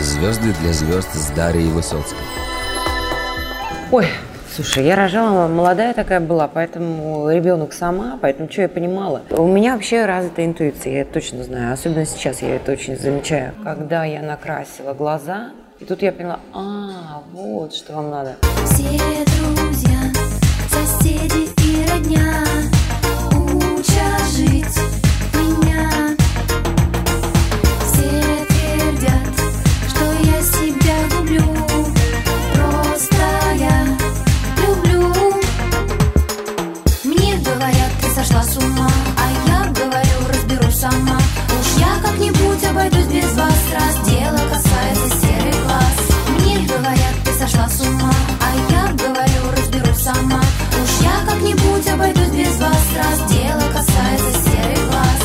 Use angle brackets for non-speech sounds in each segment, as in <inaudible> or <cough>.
Звезды для звезд с Дарьей Высоцкой. Ой, слушай, я рожала, молодая такая была, поэтому ребенок сама, поэтому что я понимала. У меня вообще развита интуиция, я это точно знаю. Особенно сейчас я это очень замечаю. Когда я накрасила глаза, и тут я поняла, а, вот что вам надо. Все друзья, соседи и родня Учат жить обойдусь без вас. Раз дело касается серых глаз. Мне говорят, ты сошла с ума. А я говорю, разберусь сама. Уж я как-нибудь обойдусь без вас. Раз дело касается серых глаз.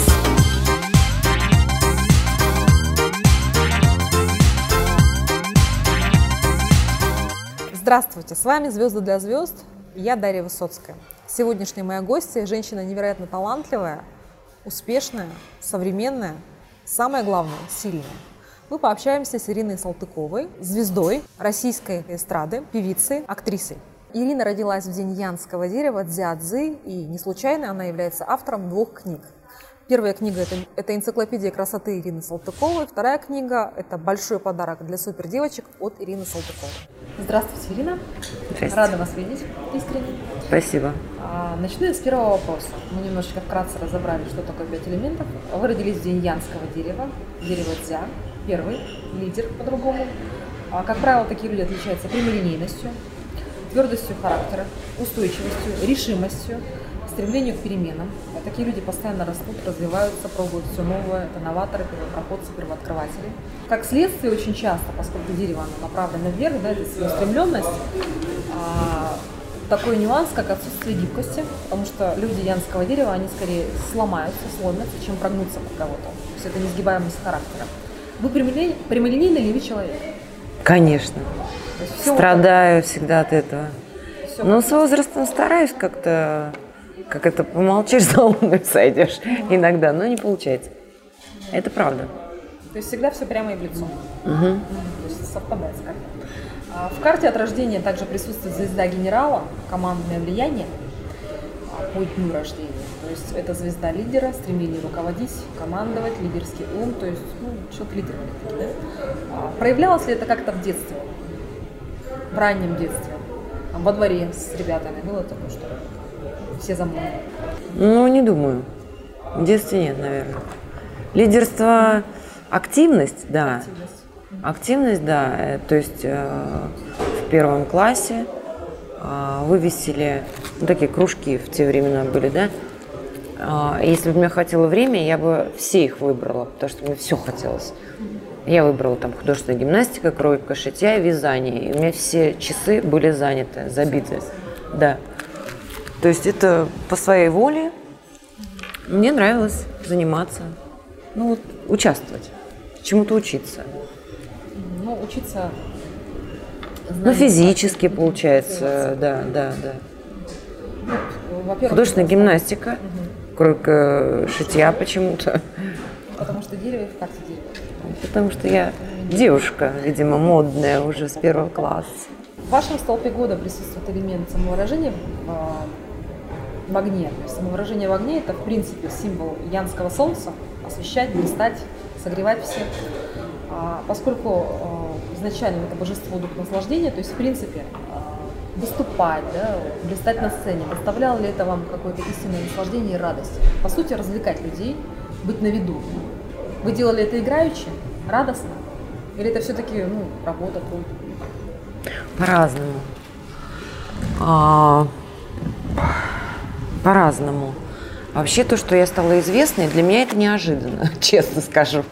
Здравствуйте, с вами «Звезды для звезд», я Дарья Высоцкая. Сегодняшняя моя гостья – женщина невероятно талантливая, успешная, современная, самое главное – сильная. Мы пообщаемся с Ириной Салтыковой, звездой российской эстрады, певицей, актрисой. Ирина родилась в день янского дерева Дзядзы, и не случайно она является автором двух книг. Первая книга это, – это энциклопедия красоты Ирины Салтыковой. Вторая книга – это большой подарок для супердевочек от Ирины Салтыковой. Здравствуйте, Ирина. Здрасте. Рада вас видеть искренне. Спасибо. А, Начну я с первого вопроса. Мы немножечко вкратце разобрали, что такое пять элементов. Вы родились в день янского дерева, дерево дзя, первый, лидер по-другому. А, Как правило, такие люди отличаются прямолинейностью, твердостью характера, устойчивостью, решимостью, стремлением к переменам. Такие люди постоянно растут, развиваются, пробуют все новое. Это новаторы, первопроходцы, первооткрыватели. Как следствие, очень часто, поскольку дерево оно направлено вверх, да, это целеустремленность, а, такой нюанс, как отсутствие гибкости, потому что люди янского дерева, они скорее сломаются, сломятся, чем прогнутся под кого-то. То есть это несгибаемость характера. Вы прямолинейный, ли вы человек? Конечно. Страдаю всегда от этого. вот- всё Но вот- с возрастом стараюсь как-то, как это, помолчишь, <laughs> за луной сойдешь иногда, но не получается. Это правда. То есть всегда все прямо и в лицо. Мгм. То есть совпадает с картой. А, В карте от рождения также присутствует звезда генерала, командное влияние а, по дню рождения. То есть это звезда лидера, стремление руководить, командовать, лидерский ум, то есть ну, человек такой, да? А, Проявлялось ли это как-то в детстве? В раннем детстве? Во дворе с ребятами было такое, что все за мной? Ну, не думаю. В детстве нет, наверное. Лидерство, активность, да. Активность. Активность, да. Э, То есть э, в первом классе э, вывесили ну, такие кружки в те времена были, да. А, Если бы мне хватило времени, я бы все их выбрала, потому что мне все хотелось. Я выбрала там художественная гимнастика, кройка, шитья и вязание. И у меня все часы были заняты, забиты. Да. То есть это по своей воле. Мне нравилось заниматься, ну вот участвовать, чему-то учиться. Ну, учиться Ну, знаниям физически практики, получается, да, да, да. Ну, Художественная гимнастика, кройка, шитья почему-то. Потому что дерево карте дерево. Потому что я девушка, видимо, модная уже с первого класса. В вашем столпе года присутствует элемент самовыражения в, огне. То есть самовыражение в огне – это, в принципе, символ янского солнца – освещать, блистать, согревать всех. А поскольку э, изначально это божество дух наслаждения, то есть, в принципе, э, выступать, да, блистать на сцене, доставляло ли это вам какое-то истинное наслаждение и радость? По сути, развлекать людей, быть на виду. Вы делали это играючи, радостно? Или это все-таки ну, работа, труд? По-разному. А, по-разному. Вообще то, что я стала известной, для меня это неожиданно, <laughs> честно скажу.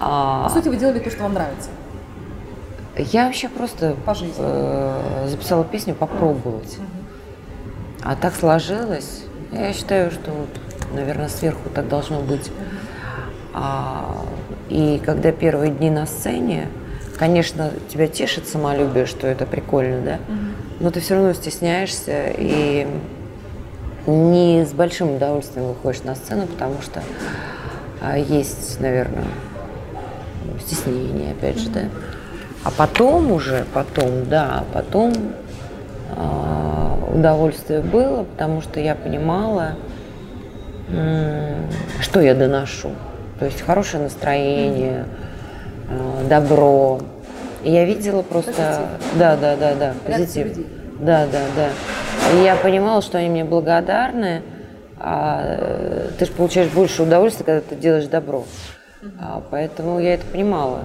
А, По сути, вы делали то, что вам нравится. я вообще просто По жизни. э, записала песню попробовать. А так сложилось. Я считаю, что, наверное, сверху так должно быть. А, и когда первые дни на сцене, конечно, тебя тешит самолюбие, что это прикольно, да? Но ты все равно стесняешься и не с большим удовольствием выходишь на сцену, потому что а, есть, наверное, стеснение, опять же, да. А потом уже, потом, да, потом э, удовольствие было, потому что я понимала, э, что я доношу. То есть хорошее настроение, э, добро. И я видела просто... Позитив. Да, да, да, да, позитив. Да, да, да. И я понимала, что они мне благодарны. А э, ты же получаешь больше удовольствия, когда ты делаешь добро. А, поэтому я это понимала.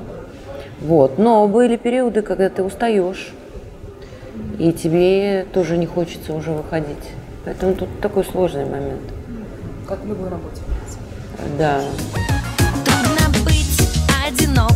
Вот. Но были периоды, когда ты устаешь, и тебе тоже не хочется уже выходить. Поэтому тут такой сложный момент. Как в любой работе. Да. Трудно быть одинокой,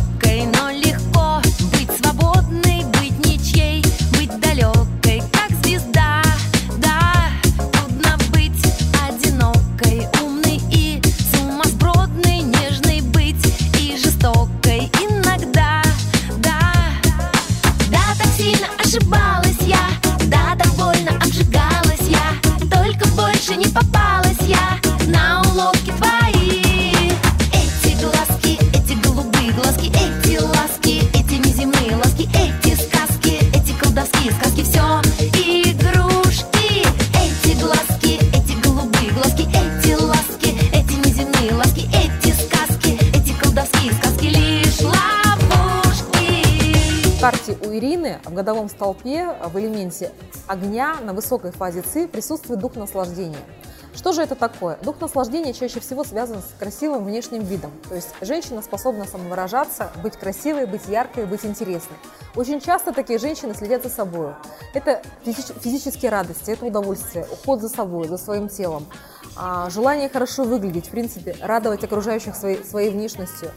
годовом столпе в элементе огня на высокой фазе ЦИ присутствует дух наслаждения. Что же это такое? Дух наслаждения чаще всего связан с красивым внешним видом. То есть женщина способна самовыражаться, быть красивой, быть яркой, быть интересной. Очень часто такие женщины следят за собой. Это физи- физические радости, это удовольствие, уход за собой, за своим телом, а, желание хорошо выглядеть, в принципе, радовать окружающих своей, своей внешностью.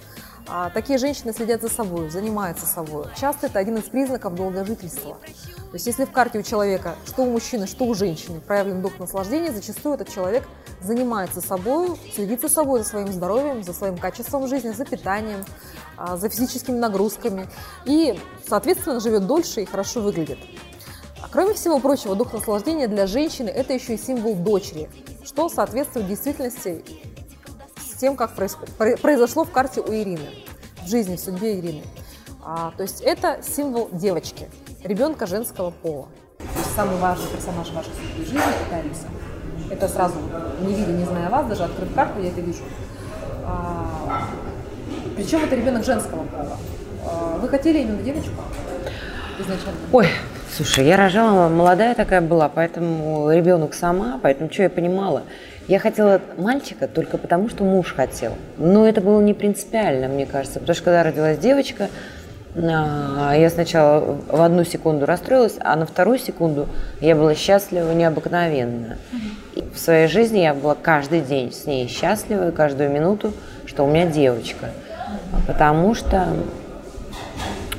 А, такие женщины следят за собой, занимаются собой. Часто это один из признаков долгожительства. То есть если в карте у человека, что у мужчины, что у женщины, проявлен дух наслаждения, зачастую этот человек занимается собой, следит за собой, за своим здоровьем, за своим качеством жизни, за питанием, а, за физическими нагрузками и, соответственно, живет дольше и хорошо выглядит. А Кроме всего прочего, дух наслаждения для женщины – это еще и символ дочери, что соответствует действительности тем, как произошло в карте у Ирины, в жизни, в судьбе Ирины. А, то есть это символ девочки, ребенка женского пола. То есть самый важный персонаж вашей жизни – это Алиса. Это сразу, не видя, не зная вас, даже открыв карту, я это вижу. А, причем это ребенок женского пола. А, вы хотели именно девочку изначально? Ой, слушай, я рожала, молодая такая была, поэтому ребенок сама, поэтому что я понимала? Я хотела мальчика только потому, что муж хотел. Но это было не принципиально, мне кажется, потому что когда родилась девочка, а, я сначала в одну секунду расстроилась, а на вторую секунду я была счастлива необыкновенно. И в своей жизни я была каждый день с ней счастлива, каждую минуту, что у меня девочка. Потому что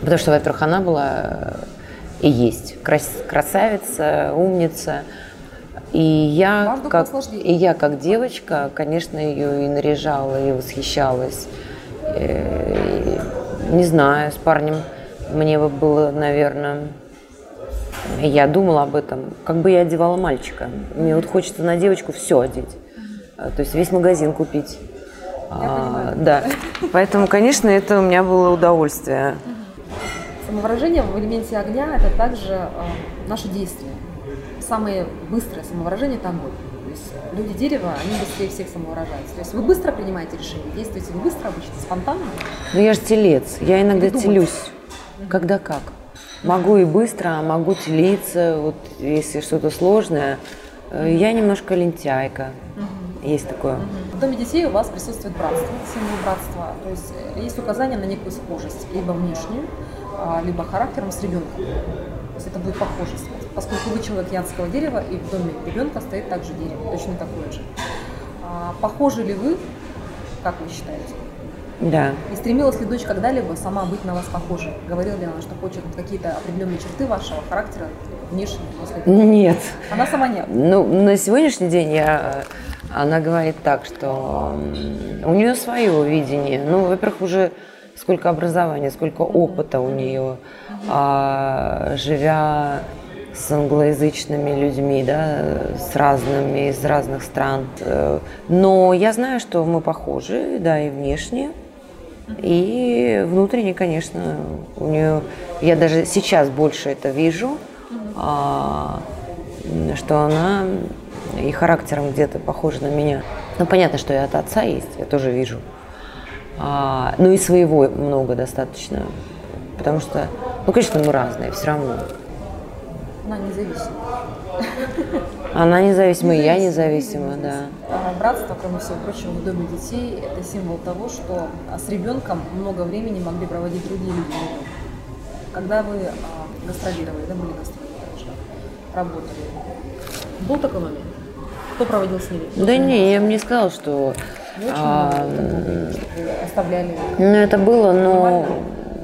Потому что, во-первых, она была и есть крас- красавица, умница. И я, как, и я как девочка, конечно, ее и наряжала, и восхищалась. Э, и не знаю, с парнем мне бы было, наверное, я думала об этом, как бы я одевала мальчика. Мне вот хочется на девочку все одеть. А, То есть весь магазин купить. А, да. Поэтому, конечно, это у меня было удовольствие. Самовыражение в элементе огня – это также э, наше действие. Самое быстрое самовыражение – огонь. То есть люди дерева, они быстрее всех самовыражаются. То есть вы быстро принимаете решения, действуете вы быстро обычно, спонтанно. Ну я же телец, я иногда телюсь. Когда как. Могу и быстро, а могу телиться, вот если что-то сложное. Э, Я немножко лентяйка. Есть такое. В доме детей у вас присутствует братство, символ братства. То есть э, есть указание на некую схожесть, либо внешнюю, а, либо характером с ребенком. То есть это будет похожесть. Поскольку вы человек янского дерева, и в доме ребенка стоит также дерево, точно такое же. А, Похожи ли вы, как вы считаете? Да. И стремилась ли дочь когда-либо сама быть на вас похожей? Говорила ли она, что хочет какие-то определенные черты вашего характера внешние? Нет. Она сама нет. Ну, на сегодняшний день я, она говорит так, что у нее свое видение. Ну, во-первых, уже сколько образования, сколько опыта у нее, а, живя с англоязычными людьми, да, с разными, из разных стран. Но я знаю, что мы похожи, да, и внешне. И внутренне, конечно, у нее, я даже сейчас больше это вижу, а, что она и характером где-то похожа на меня. Ну, понятно, что и от отца есть, я тоже вижу. А, ну и своего много достаточно. Потому что, ну, конечно, мы разные, все равно. Она независима. Она независима, и я независима, да. Братство, кроме всего прочего, в доме детей – это символ того, что а, с ребенком много времени могли проводить другие люди. Когда вы а, гастролировали, да, были гастролировали, работали, был такой момент? Кто проводил с ней? Да не, я бы не сказала, что... Не очень а, много, оставляли. Ну, это было, но... Нормально?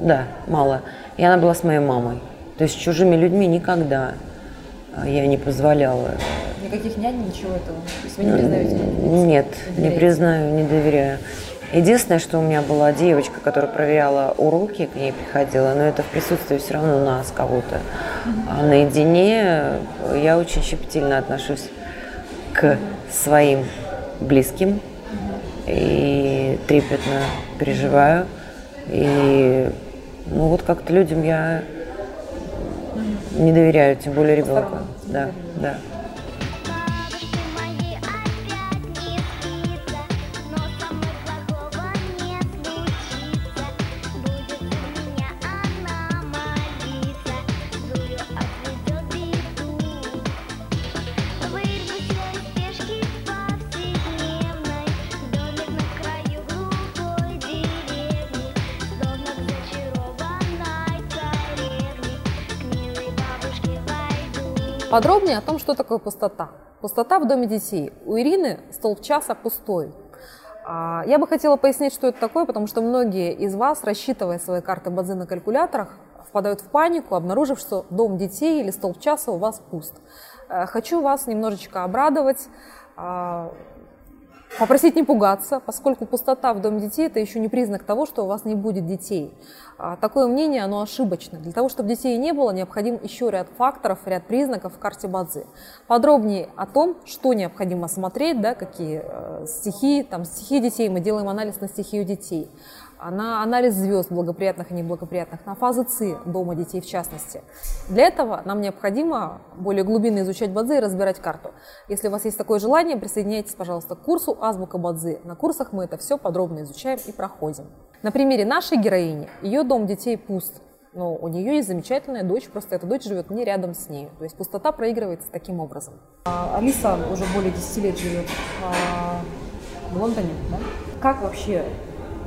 Да, мало. И она была с моей мамой. То есть с чужими людьми никогда я не позволяла. Никаких нянь, ничего этого. То есть вы не признаете? Нет, не доверяете? признаю, не доверяю. Единственное, что у меня была девочка, которая проверяла уроки, к ней приходила, но это в присутствии все равно нас, кого-то. А наедине я очень щепетильно отношусь к своим близким и трепетно переживаю. И ну вот как-то людям я не доверяю, тем более ребенку. Да, да. Подробнее о том, что такое пустота. Пустота в доме детей. У Ирины столб часа пустой. А, Я бы хотела пояснить, что это такое, потому что многие из вас, рассчитывая свои карты Бадзи на калькуляторах, впадают в панику, обнаружив, что дом детей или столб часа у вас пуст. Э, Хочу вас немножечко обрадовать, а, попросить не пугаться, поскольку пустота в доме детей – это еще не признак того, что у вас не будет детей. А, Такое мнение, оно ошибочно. Для того, чтобы детей не было, необходим еще ряд факторов, ряд признаков в карте Бадзи. Подробнее о том, что необходимо смотреть, да, какие э, стихии, там, стихии детей, мы делаем анализ на стихию детей, а на анализ звезд, благоприятных и неблагоприятных, на фазы ЦИ дома детей в частности. Для этого нам необходимо более глубинно изучать Бадзи и разбирать карту. Если у вас есть такое желание, присоединяйтесь, пожалуйста, к курсу «Азбука Бадзи». На курсах мы это все подробно изучаем и проходим. На примере нашей героини, ее дом детей пуст, но у нее есть замечательная дочь, просто эта дочь живет не рядом с ней. То есть пустота проигрывается таким образом. Алиса уже более 10 лет живет в Лондоне, да? Как вообще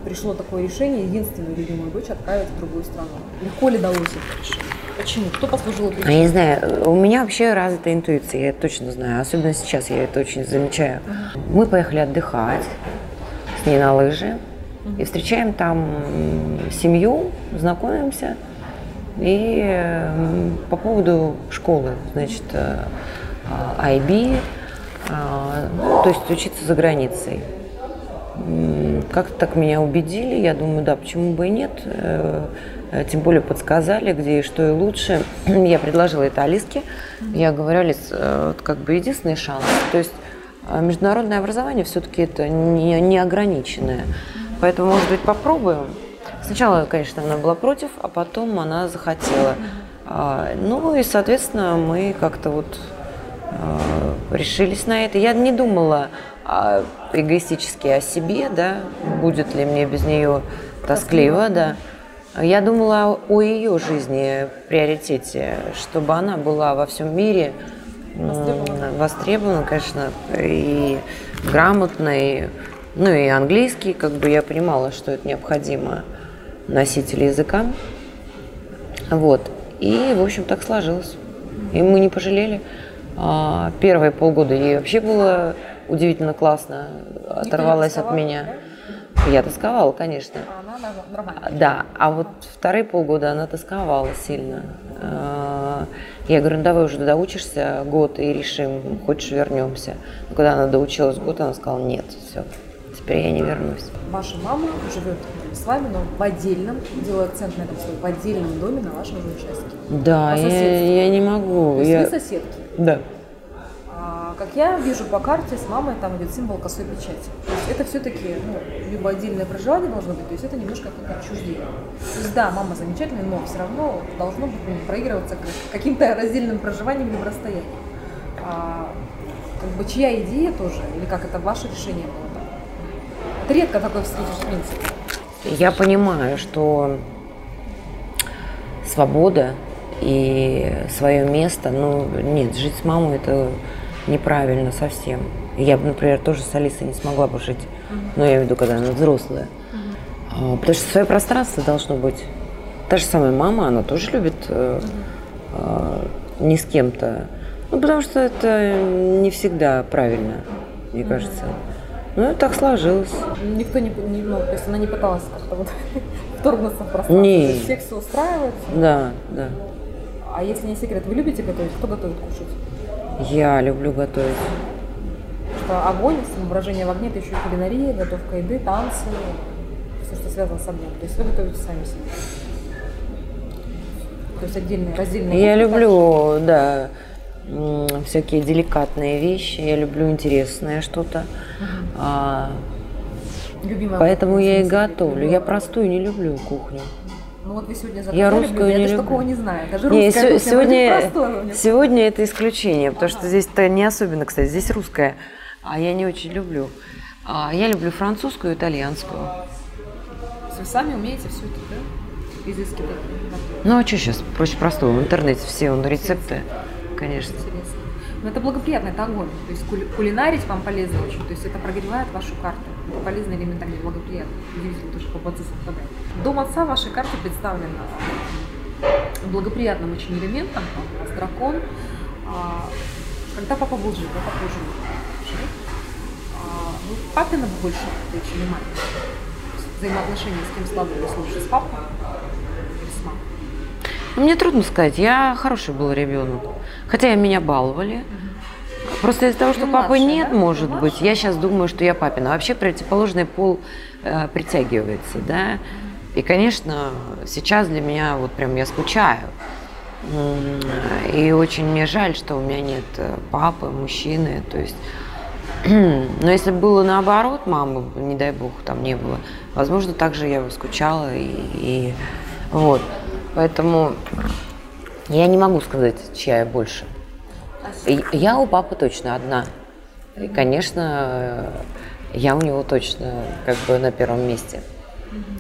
пришло такое решение единственную любимую дочь отправить в другую страну? Легко ли далось это решение? Почему? Кто послужил А Я причиной? не знаю, у меня вообще развита интуиция, я это точно знаю. Особенно сейчас я это очень замечаю. Мы поехали отдыхать с ней на лыжи и встречаем там семью, знакомимся. И по поводу школы, значит, э, а, IB, а, ну, то есть учиться за границей. Как-то так меня убедили, я думаю, да, почему бы и нет. Э, Тем более подсказали, где и что и лучше. <clears throat> Я предложила это Алиске. Я говорю, Алис, э, как бы единственный шанс. То есть э, международное образование все-таки это не, не ограниченное. Поэтому, может быть, попробуем. Сначала, конечно, она была против, а потом она захотела. А, Ну и, соответственно, мы как-то вот решились на это. Я не думала эгоистически о себе, да, будет ли мне без нее тоскливо, да. Я думала о ее жизни приоритете, чтобы она была во всем мире м, востребована, конечно, и грамотной, ну и английский, как бы я понимала, что это необходимо носителю языка. Вот. И, в общем, так сложилось. И мы не пожалели. А, Первые полгода ей вообще было удивительно классно. Оторвалась от меня. Я тосковала, конечно. Она нормально. Да, а вот вторые полгода она тосковала сильно. А, Я говорю, ну давай уже доучишься год и решим, хочешь вернемся. Но когда она доучилась год, она сказала, нет, все, теперь я не вернусь. Ваша мама живет с вами, но в отдельном, делаю акцент на этом слове, в отдельном доме на вашем же участке. Да, я, я не могу. То есть я- вы соседки. Да. А как я вижу по карте, с мамой там идет символ косой печати. То есть это все-таки ну, либо отдельное проживание должно быть, то есть это немножко как отчуждение. То есть да, мама замечательная, но все равно должно быть ну, проигрываться каким-то раздельным проживанием либо расстоянием. А, как бы чья идея тоже, или как это ваше решение было? Это редко такое встретишь в принципе. Я понимаю, что свобода и свое место, ну, нет, жить с мамой это неправильно совсем. Я бы, например, тоже с Алисой не смогла бы жить, но я имею в виду, когда она взрослая. А, Потому что свое пространство должно быть. Та же самая мама, она тоже любит э, а, не с кем-то. Ну, потому что это не всегда правильно, мне кажется. Ну, так сложилось. Никто не, не- ну, то есть она не пыталась как-то вот вторгнуться <laughs> в пространство. Не. Всех все устраивает. Да, да. А если не секрет, вы любите готовить? Кто готовит кушать? Я люблю готовить. Что огонь, самовыражение в огне, это еще и кулинария, готовка еды, танцы, все, что связано с огнем. То есть вы готовите сами себе. То есть отдельные, раздельные. Я люблю, да, всякие деликатные вещи, я люблю интересное что-то. А, так? Любимая поэтому я и готовлю. любимая. Я простую не люблю кухню. Ну вот вы сегодня Я заказали русскую блюдо, я не даже люблю. такого не знаю. Даже Не, русская вроде сегодня, меня. сегодня это исключение, потому что здесь-то не особенно, кстати, здесь русская, а я не очень люблю. А, я люблю французскую и итальянскую. Вы сами умеете все это, да? Изыскивать. Ну а что сейчас? Проще простого. В интернете все вон, рецепты, конечно. Интересно. Но это благоприятно, это огонь. То есть кули- кулинарить вам полезно очень. То есть это прогревает вашу карту. Это полезно элементарно, благоприятно. Удивительно тоже, как отцы совпадает. Дом отца в вашей карте представлен благоприятным очень элементом. Там у вас дракон. А, Когда папа был жив, папа тоже жив. Вы папина больше дочь или мать? Взаимоотношения с кем складывались лучше, с папой или с мамой? Мне трудно сказать, я хороший был ребенок. Хотя меня баловали. Просто из-за того, что Ну, папы нет, да? может быть, я сейчас думаю, что я папина. Вообще противоположный пол э, притягивается, да. И, конечно, сейчас для меня вот прям я скучаю. И очень мне жаль, что у меня нет э, папы, мужчины. То есть, <clears throat> но если бы было наоборот, мамы, не дай бог, там не было, возможно, также я бы скучала и, и вот. Поэтому я не могу сказать, чья я больше. Я у папы точно одна. И, конечно, я у него точно как бы на первом месте.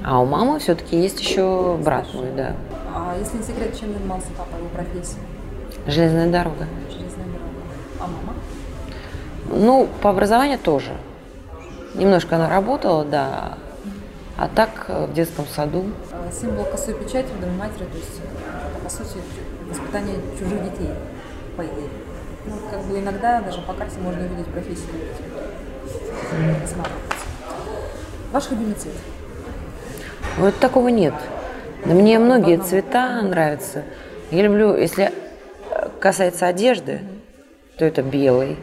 А у мамы все-таки есть еще брат мой, да. А если не секрет, чем занимался папа, его профессия? Железная дорога. Железная дорога. А мама? Ну, по образованию тоже. Немножко она работала, да. А так э, в детском саду. Э, Символ косой печати в доме матери, то есть по сути, воспитание чужих детей, по идее. Ну, как бы иногда даже по карте можно увидеть профессию. Ваш любимый цвет? Вот такого нет. Мне многие цвета нравятся. Я люблю, если э, касается одежды, то это белый,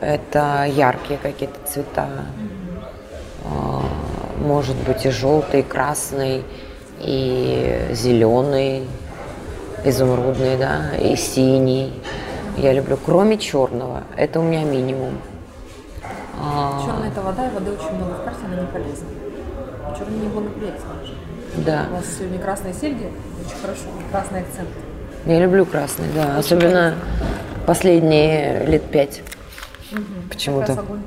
это яркие какие-то цвета, А, может быть и желтый, и красный, и зеленый, изумрудный, да, и синий. Я люблю, кроме черного, это у меня минимум. А, Черная это вода, и воды очень много в карте, она не полезна. Черный не благоприятен. да. У вас сегодня красные серьги, очень хорошо, красный акцент. Я люблю красный, да. Особенно последние лет пять. Как Почему-то. огонь.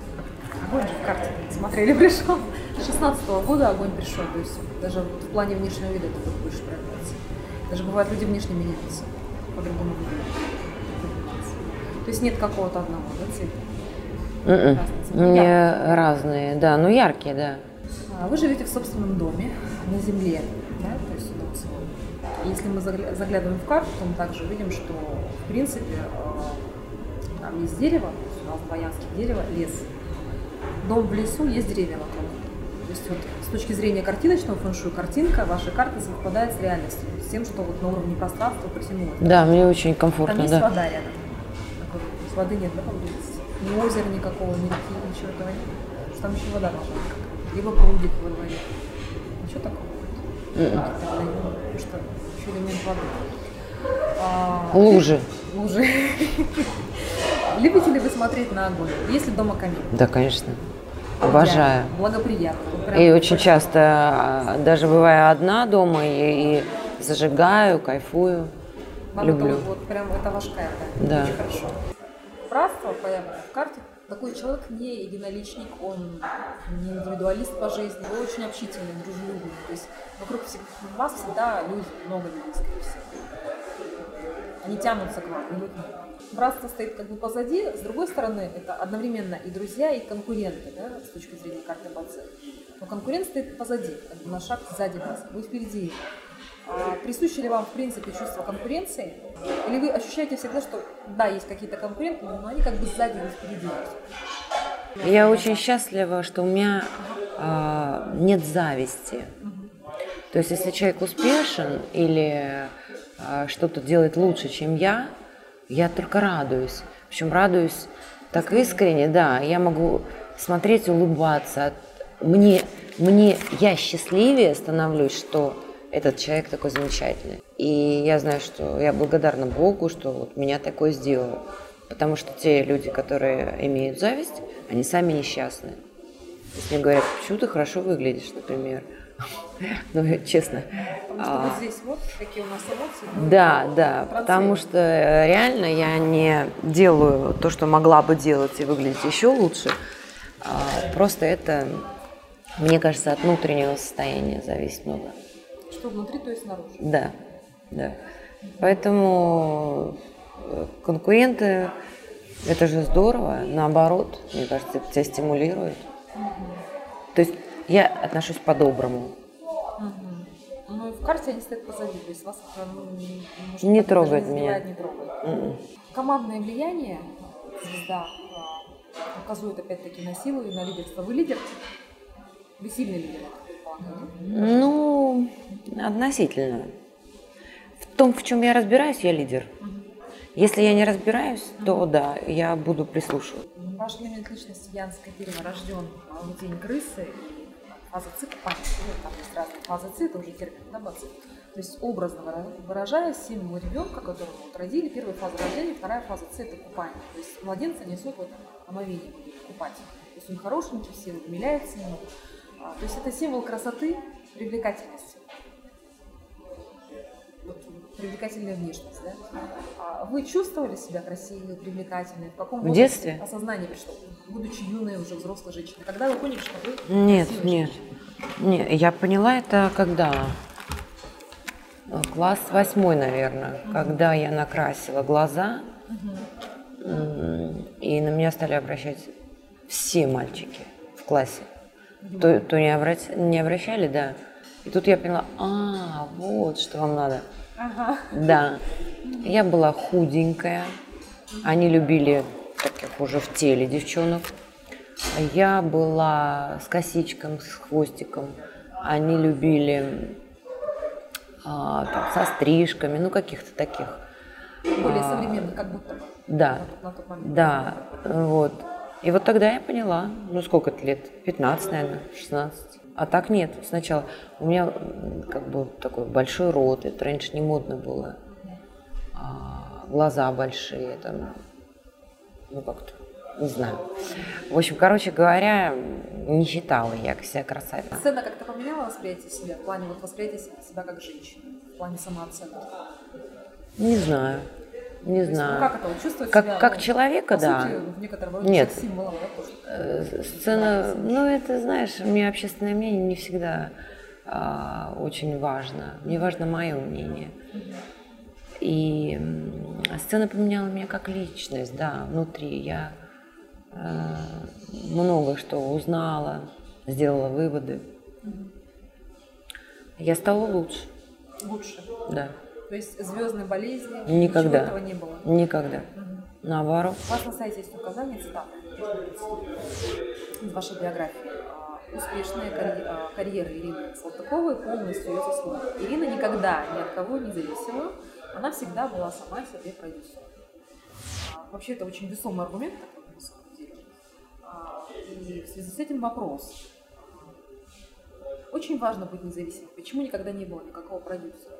Огонь же в карте, смотрели, <laughs> пришел. 16 года огонь пришел, то есть даже в плане внешнего вида это будет больше проявляется. Даже бывает, люди внешне меняются, по-другому выглядят. То есть нет какого-то одного, да, цвета? Красный цвет. Мне Яркий. разные, да, ну яркие, да. А Вы живете в собственном доме, на земле, да, то есть свой. И Если мы загля- заглядываем в карту, то мы также видим, что, в принципе, э, там есть дерево, у нас два янских дерева, лес. Дом в лесу, есть деревья вокруг. То есть вот с точки зрения картиночного фэншуй, картинка вашей карты совпадает с реальностью, с тем, что вот на уровне пространства притянуло. Да, мне очень Там комфортно, есть да. вода рядом. Есть воды нет, да, поблизости? Ни озера никакого, ни реки, ничего этого нет. Потому что там еще вода должна быть. Либо прудик во дворе. Ничего такого нет. М-м. Какие-то водоемы, Потому что еще элемент воды. А, Лужи. Лужи. <laughs> Любите ли вы смотреть на огонь? Есть ли дома камин? Да, конечно. Обожаю. Благоприятно. И очень часто, а, даже бывая одна дома, и, и зажигаю, кайфую. Вам люблю. Это вот прям это ваш кайф, да? Да. Очень хорошо. Появлено в карте. Такой человек не единоличник, он не индивидуалист по жизни, вы очень общительный, дружелюбный. То есть вокруг всег- вас всегда люди, много людей, скорее всего. Они тянутся к вам, и вы к ним. Братство стоит как бы позади, с другой стороны, это одновременно и друзья, и конкуренты, да, с точки зрения карты Баце. Но конкурент стоит позади, как бы на шаг сзади вас, вы впереди. А присуще ли вам, в принципе, чувство конкуренции? Или вы ощущаете всегда, что да, есть какие-то конкуренты, но они как бы сзади, вы впереди? Я очень счастлива, что у меня а, нет зависти. То есть, если человек успешен или а, что-то делает лучше, чем я, я только радуюсь. Причем радуюсь так искренне, да. Я могу смотреть, улыбаться. Мне, мне я счастливее становлюсь, что этот человек такой замечательный. И я знаю, что я благодарна Богу, что вот меня такой сделал. Потому что те люди, которые имеют зависть, они сами несчастны. Есть мне говорят, почему ты хорошо выглядишь, например. <laughs> Ну, честно. Потому что а, вот здесь вот, какие у нас эмоции. Да, да, потому что реально я не делаю то, что могла бы делать и выглядеть еще лучше. А, Просто это, мне кажется, от внутреннего состояния зависит много. Что внутри, то и снаружи. Да, да. Поэтому э, конкуренты, это же здорово. Наоборот, мне кажется, это тебя стимулирует. То есть я отношусь по-доброму. Мгм. Ну и в карте они стоят позади, то есть вас это, ну, не, может, Не как-то трогает меня. Не трогает. Командное влияние звезда указывает опять-таки на силу и на лидерство. Вы лидер? Вы сильный лидер, Ну, относительно. В том, в чем я разбираюсь, я лидер. Если я не разбираюсь, то да, я буду прислушиваться. Ваш элемент личности Янское дерево рожден в день крысы фаза цикла, там есть разные фазы ци, это уже термин, да, баци. То есть образно выра- выражая символ ребенка, которого вот родили, первая фаза рождения, вторая фаза ци это купание. То есть младенца несут в этом омовении, будет купать. То есть он хорошенький, все умиляются ему. То есть это символ красоты, привлекательности. Вот привлекательная внешность, да? А вы чувствовали себя красивой, привлекательной? В каком В возрасте детстве? осознание пришло? Будучи юной, уже взрослой женщиной. Когда вы поняли, что вы Нет, нет. нет. Я поняла это когда? Класс восьмой, наверное, когда я накрасила глаза, м, и на меня стали обращать все мальчики в классе. То, то не, обрати- не обращали, да. И тут я поняла, а, вот что вам надо. Ага. Да. Я была худенькая. Они любили таких уже в теле девчонок. Я была с косичком, с хвостиком. Они любили а, там, со стрижками, ну каких-то таких. Более А, современно, как будто. Да, На тот момент. да, вот. И вот тогда я поняла, ну сколько это лет, 15, наверное, 16. А так нет, сначала у меня как бы такой большой рот, это раньше не модно было. А, глаза большие, там, ну как-то, не знаю. В общем, короче говоря, не считала я себя красавицей. Сцена как-то поменяла восприятие себя в плане вот восприятия себя как женщины, в плане самооценки? Не знаю, не То есть, знаю. ну, как это, чувствовать Как- себя? как ну, человека, да. сути, в некотором роде Нет. символом, да, тоже. Э, Сцена, ну это, знаешь, мне общественное мнение не всегда а, очень важно. Мне важно мое мнение. И сцена поменяла меня как личность, да, внутри. Я э, много что узнала, сделала выводы. Я стала лучше, Лучше. да. То есть звездной болезни, Никогда. ничего этого не было. Никогда. Наоборот. У вас на сайте есть указание, цитата из вашей биографии. А, Успешная карье- а, карьера Ирины Салтыковой полностью ее заслуга. Ирина никогда ни от кого не зависела, она всегда была сама себе продюсером. А, Вообще это очень весомый аргумент на самом деле. А, И в связи с этим вопрос. Очень важно быть независимым. Почему никогда не было никакого продюсера?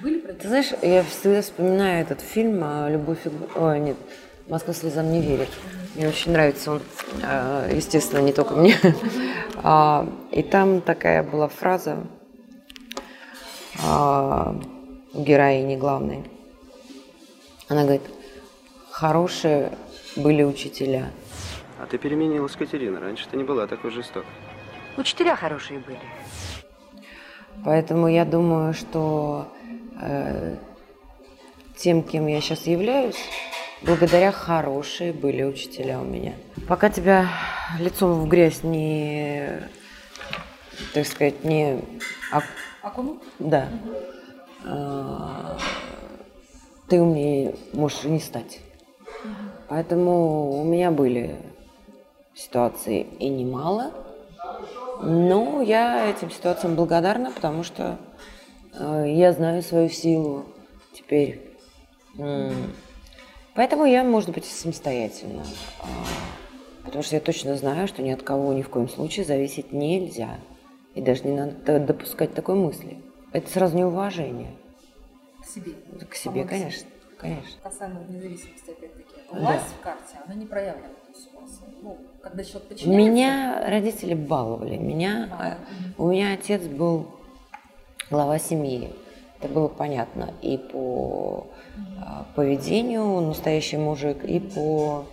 Были Ты знаешь, я всегда вспоминаю этот фильм а, «Любовь и... Ой, нет, Москва слезам не верит. Мне очень нравится он, э, естественно, не только мне. <laughs> А, И там такая была фраза а, у героини главной. Она говорит, хорошие были учителя. А ты переменилась, Катерина. Раньше ты не была такой жестокой. Учителя хорошие были. Поэтому я думаю, что э, тем, кем я сейчас являюсь, благодаря хорошие были учителя у меня. Пока тебя лицом в грязь не, так сказать, не... ок- Окунут? да. А, ты умнее можешь и не стать. Поэтому у меня были ситуации и немало, но я этим ситуациям благодарна, потому что я знаю свою силу теперь. Поэтому я, может быть, самостоятельно. А, Потому что я точно знаю, что ни от кого ни в коем случае зависеть нельзя. И даже не надо допускать такой мысли. Это сразу неуважение. К себе. К себе, Самой конечно. Конечно. Касаемо независимости, опять-таки. Да. Власть в карте, она не проявлена. То есть у вас, ну, когда человек подчиняется... Меня родители баловали. Меня, А, э, у меня отец был глава семьи. Это было понятно и по а, поведению настоящий мужик, и по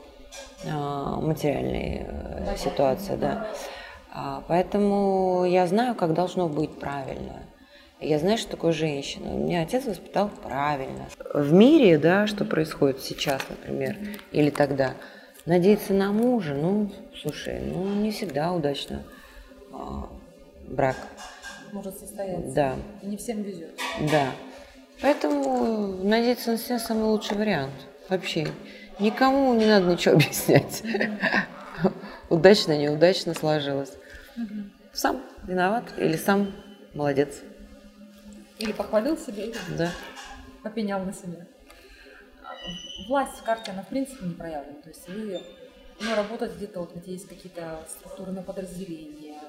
а, материальной э, ситуации, да. А, Поэтому я знаю, как должно быть правильно. Я знаю, что такое женщина. Меня отец воспитал правильно. В мире, да, что происходит сейчас, например, или тогда, надеяться на мужа, ну, слушай, ну, не всегда удачно брак. Может состояться. Да. И не всем везет. Да. Поэтому надеяться на себя самый лучший вариант. Вообще. Никому не надо ничего <laughs> объяснять. Удачно, неудачно сложилось. Сам виноват или сам молодец. Или похвалил себя, или Да. попенял на себя. Власть в карте, она в принципе не проявлена. То есть вы ну, работать где-то, вот где есть какие-то структурные подразделения,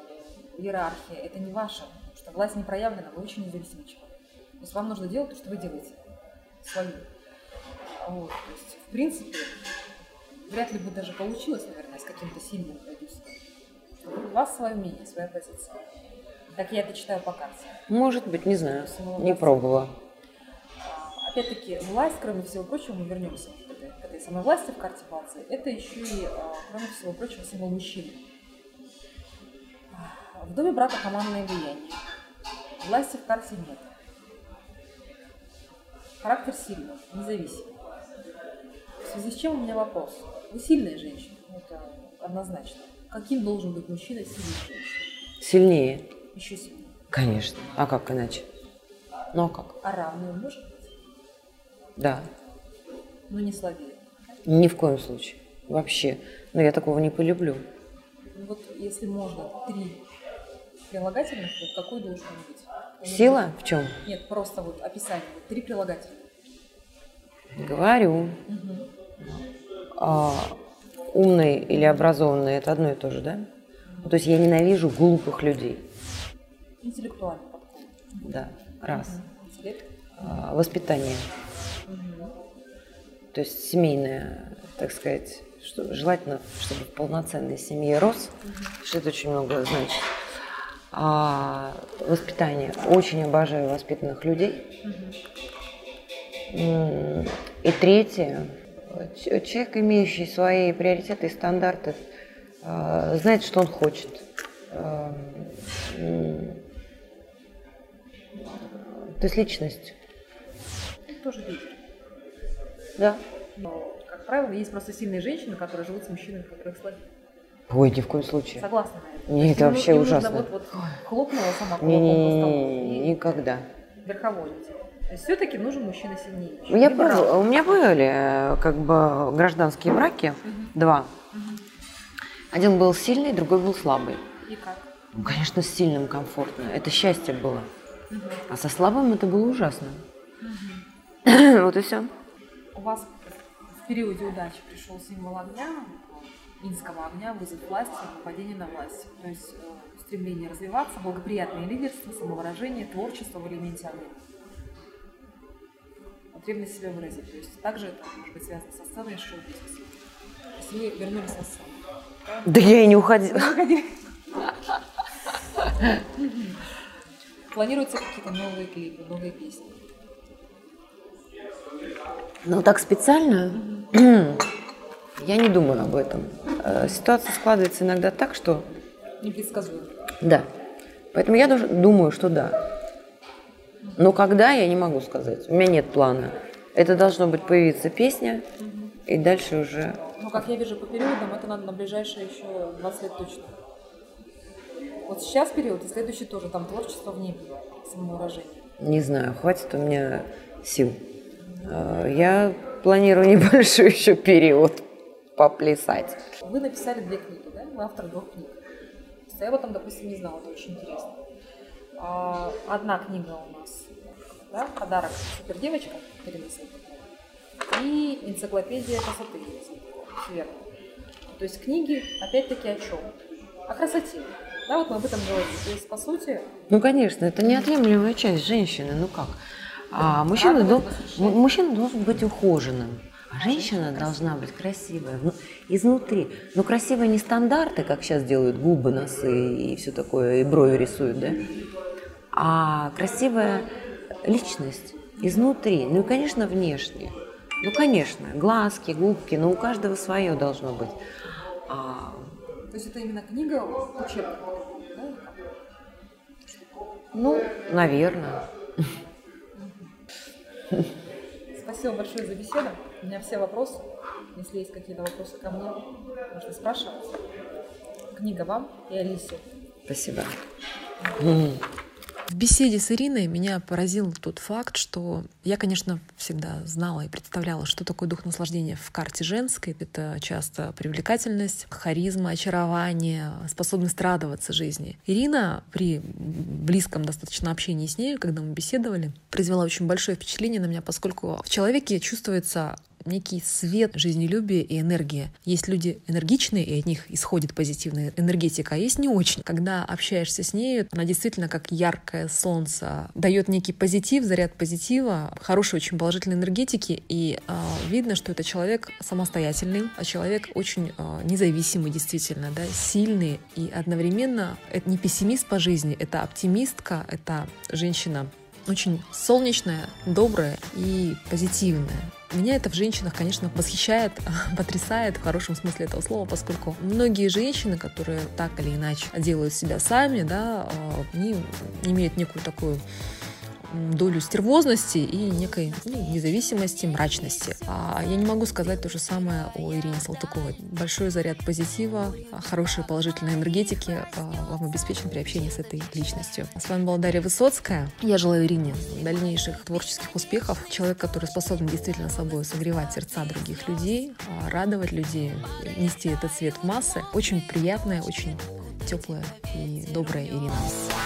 иерархия, это не ваше. Что власть не проявлена, вы очень независимый человек. То есть вам нужно делать то, что вы делаете. Свою. Вот, то есть, в принципе, вряд ли бы даже получилось, наверное, с каким-то сильным продюсером. У вас свое мнение, своя позиция. Так я это читаю по карте. Может быть, не знаю. Не пробовала. А, Опять-таки, власть, кроме всего прочего, мы вернемся к этой, к этой самой власти в карте Бадзи, это еще и, а, кроме всего прочего, символ мужчины. В доме брака командное влияние. Власти в карте нет. Характер сильный, независимый. В связи с чем у меня вопрос. Вы сильная женщина, это однозначно. Каким должен быть мужчина сильной женщиной? Сильнее. Еще сильнее. Конечно. А как иначе? Ну а как? А равный может быть, Да. но не слабее. Ни в коем случае. Вообще. Но я такого не полюблю. Ну вот если можно, три прилагательных, вот какой должен быть? Сила в чем? Нет, просто вот описание. Три прилагательных. Говорю. А, умный или образованный это одно и то же, да? Ну, То есть я ненавижу глупых людей. Интеллектуальный подход. Да, раз. Интеллект. А, Воспитание. То есть семейное, так сказать, что желательно, чтобы в полноценной семье рос, что это очень много значит. А, воспитание. Очень обожаю воспитанных людей. И третье. Человек, имеющий свои приоритеты и стандарты, а, знает, что он хочет. А, То есть личность. Тоже лидер. Да. Но, как правило, есть просто сильные женщины, которые живут с мужчинами, которых слабее. Ой, ни в коем случае. Согласна на это? Не, ну- вообще нужно ужасно. Вот, вот хлопнула сама по столу Не-не-не, и никогда. верховодить. То есть все-таки нужен мужчина сильнее. Я Либо пробовала- у меня были э, как бы гражданские браки, два. Один был сильный, другой был слабый. И как? Ну, конечно, с сильным комфортно. Это счастье было. А со слабым это было ужасно. <clears throat> Вот и все. У вас в периоде удачи пришел символ огня, инского огня, вызов власти, нападение на власть. То есть э, стремление развиваться, благоприятное лидерство, самовыражение, творчество в элементе огня. Потребность себя выразить. То есть также это может быть связано со сценой и шоу-бизнесом. То есть вы вернулись на сцену. Да я и не уходила. Планируются какие-то новые клипы, новые песни? Ну, так специально я не думаю об этом. Э, Ситуация складывается иногда так, что Непредсказуемо. да. Поэтому я думаю, что да. Но когда, я не могу сказать. У меня нет плана. Это должно быть появиться песня, и дальше уже... Ну, как я вижу по периодам, это надо на ближайшие еще 20 лет точно. Вот сейчас период, и следующий тоже, там творчество в небе, самовыражение. Не знаю, хватит у меня сил. Э, Я планирую <laughs> небольшой еще период поплясать. Вы написали две книги, да? Вы автор двух книг. Я об этом, допустим, не знала, это очень интересно. А, Одна книга у нас, да, подарок супердевочка Салтыковой и энциклопедия красоты верно. То есть книги, опять-таки, о чем? О красоте. Да, вот мы об этом говорим. То есть, по сути, Ну, конечно, это неотъемлемая часть женщины. Ну как? А мужчина, дол- мужчина должен быть ухоженным, женщина должна быть красивая вну- изнутри. Но красивые не стандарты, как сейчас делают губы, носы и все такое, и брови рисуют, да? А красивая личность изнутри. Ну и, конечно, внешне. Ну, конечно, глазки, губки, но у каждого свое должно быть. А, то есть это именно книга учебная. Да? ну, наверное. Спасибо большое за беседу. У меня все вопросы. Если есть какие-то вопросы ко мне, можно спрашивать. Книга вам и Алисе. Спасибо. В беседе с Ириной меня поразил тот факт, что я, конечно, всегда знала и представляла, что такое дух наслаждения в карте женской. Это часто привлекательность, харизма, очарование, способность радоваться жизни. Ирина при близком достаточно общении с ней, когда мы беседовали, произвела очень большое впечатление на меня, поскольку в человеке чувствуется некий свет, жизнелюбие и энергия. Есть люди энергичные, и от них исходит позитивная энергетика, а есть не очень. Когда общаешься с ней, она действительно как яркое солнце, дает некий позитив, заряд позитива, хорошей очень положительной энергетики, и э, видно, что это человек самостоятельный, а человек очень э, независимый действительно, да, сильный, и одновременно это не пессимист по жизни, это оптимистка, это женщина очень солнечная, добрая и позитивная. Меня это в женщинах, конечно, восхищает, <laughs> потрясает в хорошем смысле этого слова, поскольку многие женщины, которые так или иначе делают себя сами, да, а, они имеют некую такую долю стервозности и некой ну, независимости, мрачности. А я не могу сказать то же самое о Ирине Салтыковой. Большой заряд позитива, хорошей положительной энергетики а, вам обеспечен при общении с этой личностью. С вами была Дарья Высоцкая. Я желаю Ирине дальнейших творческих успехов. Человек, который способен действительно собой согревать сердца других людей, а, радовать людей, нести этот свет в массы. Очень приятная, очень теплая и добрая Ирина.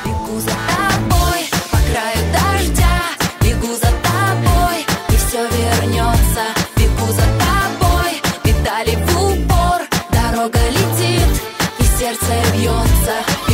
Бегу за тобой краю дождя Бегу за тобой, и все вернется Бегу за тобой, педали в упор Дорога летит, и сердце бьется